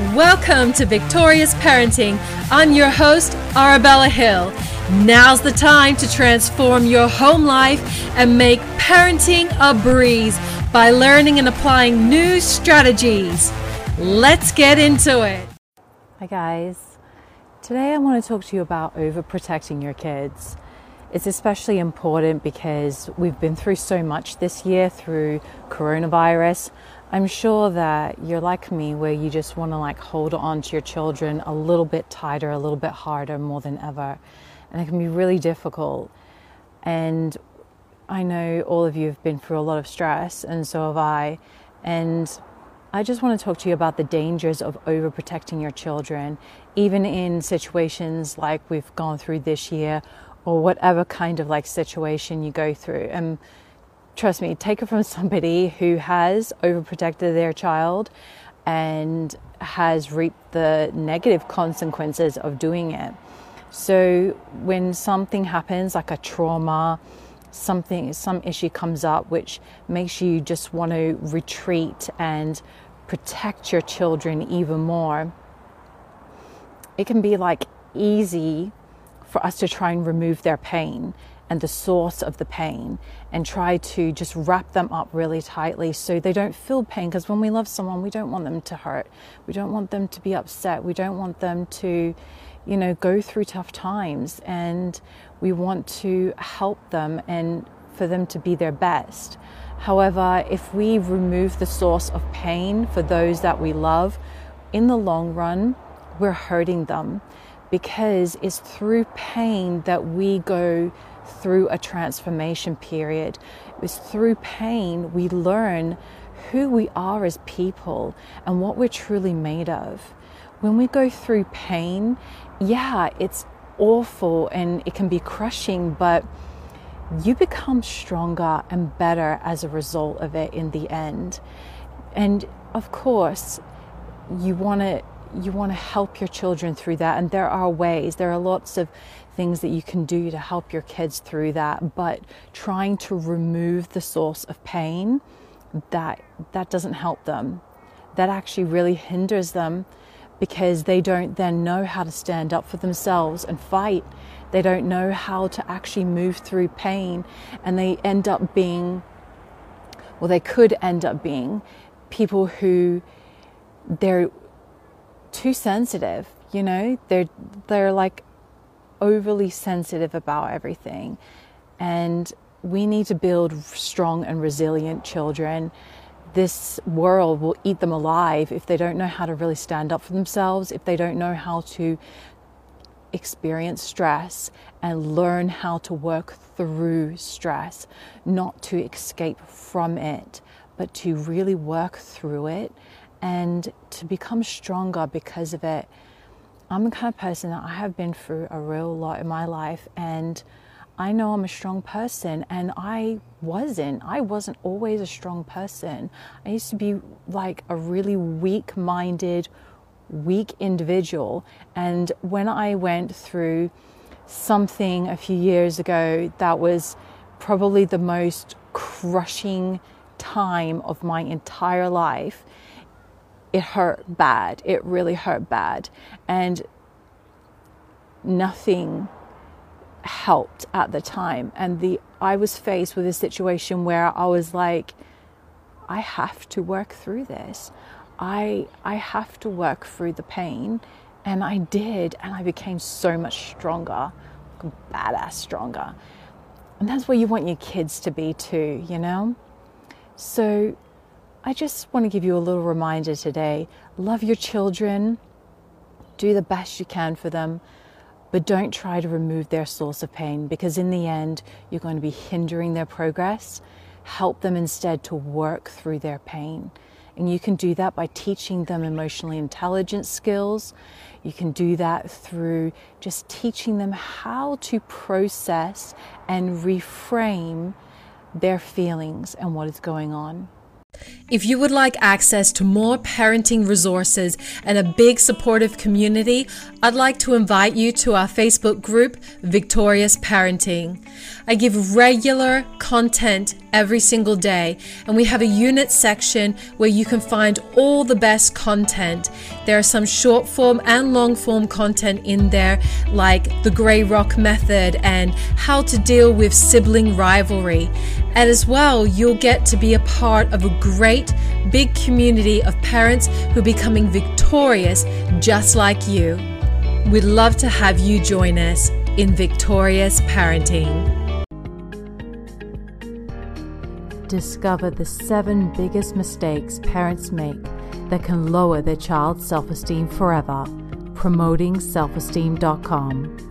Welcome to Victorious Parenting. I'm your host, Arabella Hill. Now's the time to transform your home life and make parenting a breeze by learning and applying new strategies. Let's get into it. Hi, guys. Today I want to talk to you about overprotecting your kids. It's especially important because we've been through so much this year through coronavirus. I'm sure that you're like me where you just want to like hold on to your children a little bit tighter, a little bit harder more than ever. And it can be really difficult. And I know all of you have been through a lot of stress, and so have I. And I just want to talk to you about the dangers of overprotecting your children, even in situations like we've gone through this year or whatever kind of like situation you go through. And trust me, take it from somebody who has overprotected their child and has reaped the negative consequences of doing it. So when something happens, like a trauma, something, some issue comes up which makes you just want to retreat and protect your children even more, it can be like easy for us to try and remove their pain and the source of the pain and try to just wrap them up really tightly so they don't feel pain. Because when we love someone, we don't want them to hurt. We don't want them to be upset. We don't want them to, you know, go through tough times. And we want to help them and for them to be their best. However, if we remove the source of pain for those that we love, in the long run, we're hurting them because it's through pain that we go through a transformation period. It was through pain we learn who we are as people and what we're truly made of. When we go through pain, yeah, it's awful and it can be crushing, but you become stronger and better as a result of it in the end. And of course, you want to you want to help your children through that. And there are ways, there are lots of things that you can do to help your kids through that. But trying to remove the source of pain, that, that doesn't help them. That actually really hinders them because they don't then know how to stand up for themselves and fight. They don't know how to actually move through pain. And they end up being, well, they could end up being people who they're too sensitive, you know? They're they're like overly sensitive about everything. And we need to build strong and resilient children. This world will eat them alive if they don't know how to really stand up for themselves, if they don't know how to experience stress and learn how to work through stress, not to escape from it, but to really work through it and to become stronger because of it. I'm the kind of person that I have been through a real lot in my life and I know I'm a strong person and I wasn't. I wasn't always a strong person. I used to be like a really weak minded, weak individual. And when I went through something a few years ago that was probably the most crushing time of my entire life, it hurt bad. It really hurt bad. And nothing helped at the time. And the I was faced with a situation where I was like, I have to work through this. I I have to work through the pain. And I did, and I became so much stronger, badass stronger. And that's where you want your kids to be too, you know? So I just want to give you a little reminder today love your children, do the best you can for them, but don't try to remove their source of pain because, in the end, you're going to be hindering their progress. Help them instead to work through their pain. And you can do that by teaching them emotionally intelligent skills. You can do that through just teaching them how to process and reframe their feelings and what is going on. If you would like access to more parenting resources and a big supportive community, I'd like to invite you to our Facebook group, Victorious Parenting. I give regular content every single day, and we have a unit section where you can find all the best content. There are some short form and long form content in there, like the Grey Rock Method and how to deal with sibling rivalry. And as well, you'll get to be a part of a great big community of parents who are becoming victorious just like you. We'd love to have you join us in Victorious Parenting. Discover the seven biggest mistakes parents make that can lower their child's self esteem forever. PromotingSelfesteem.com.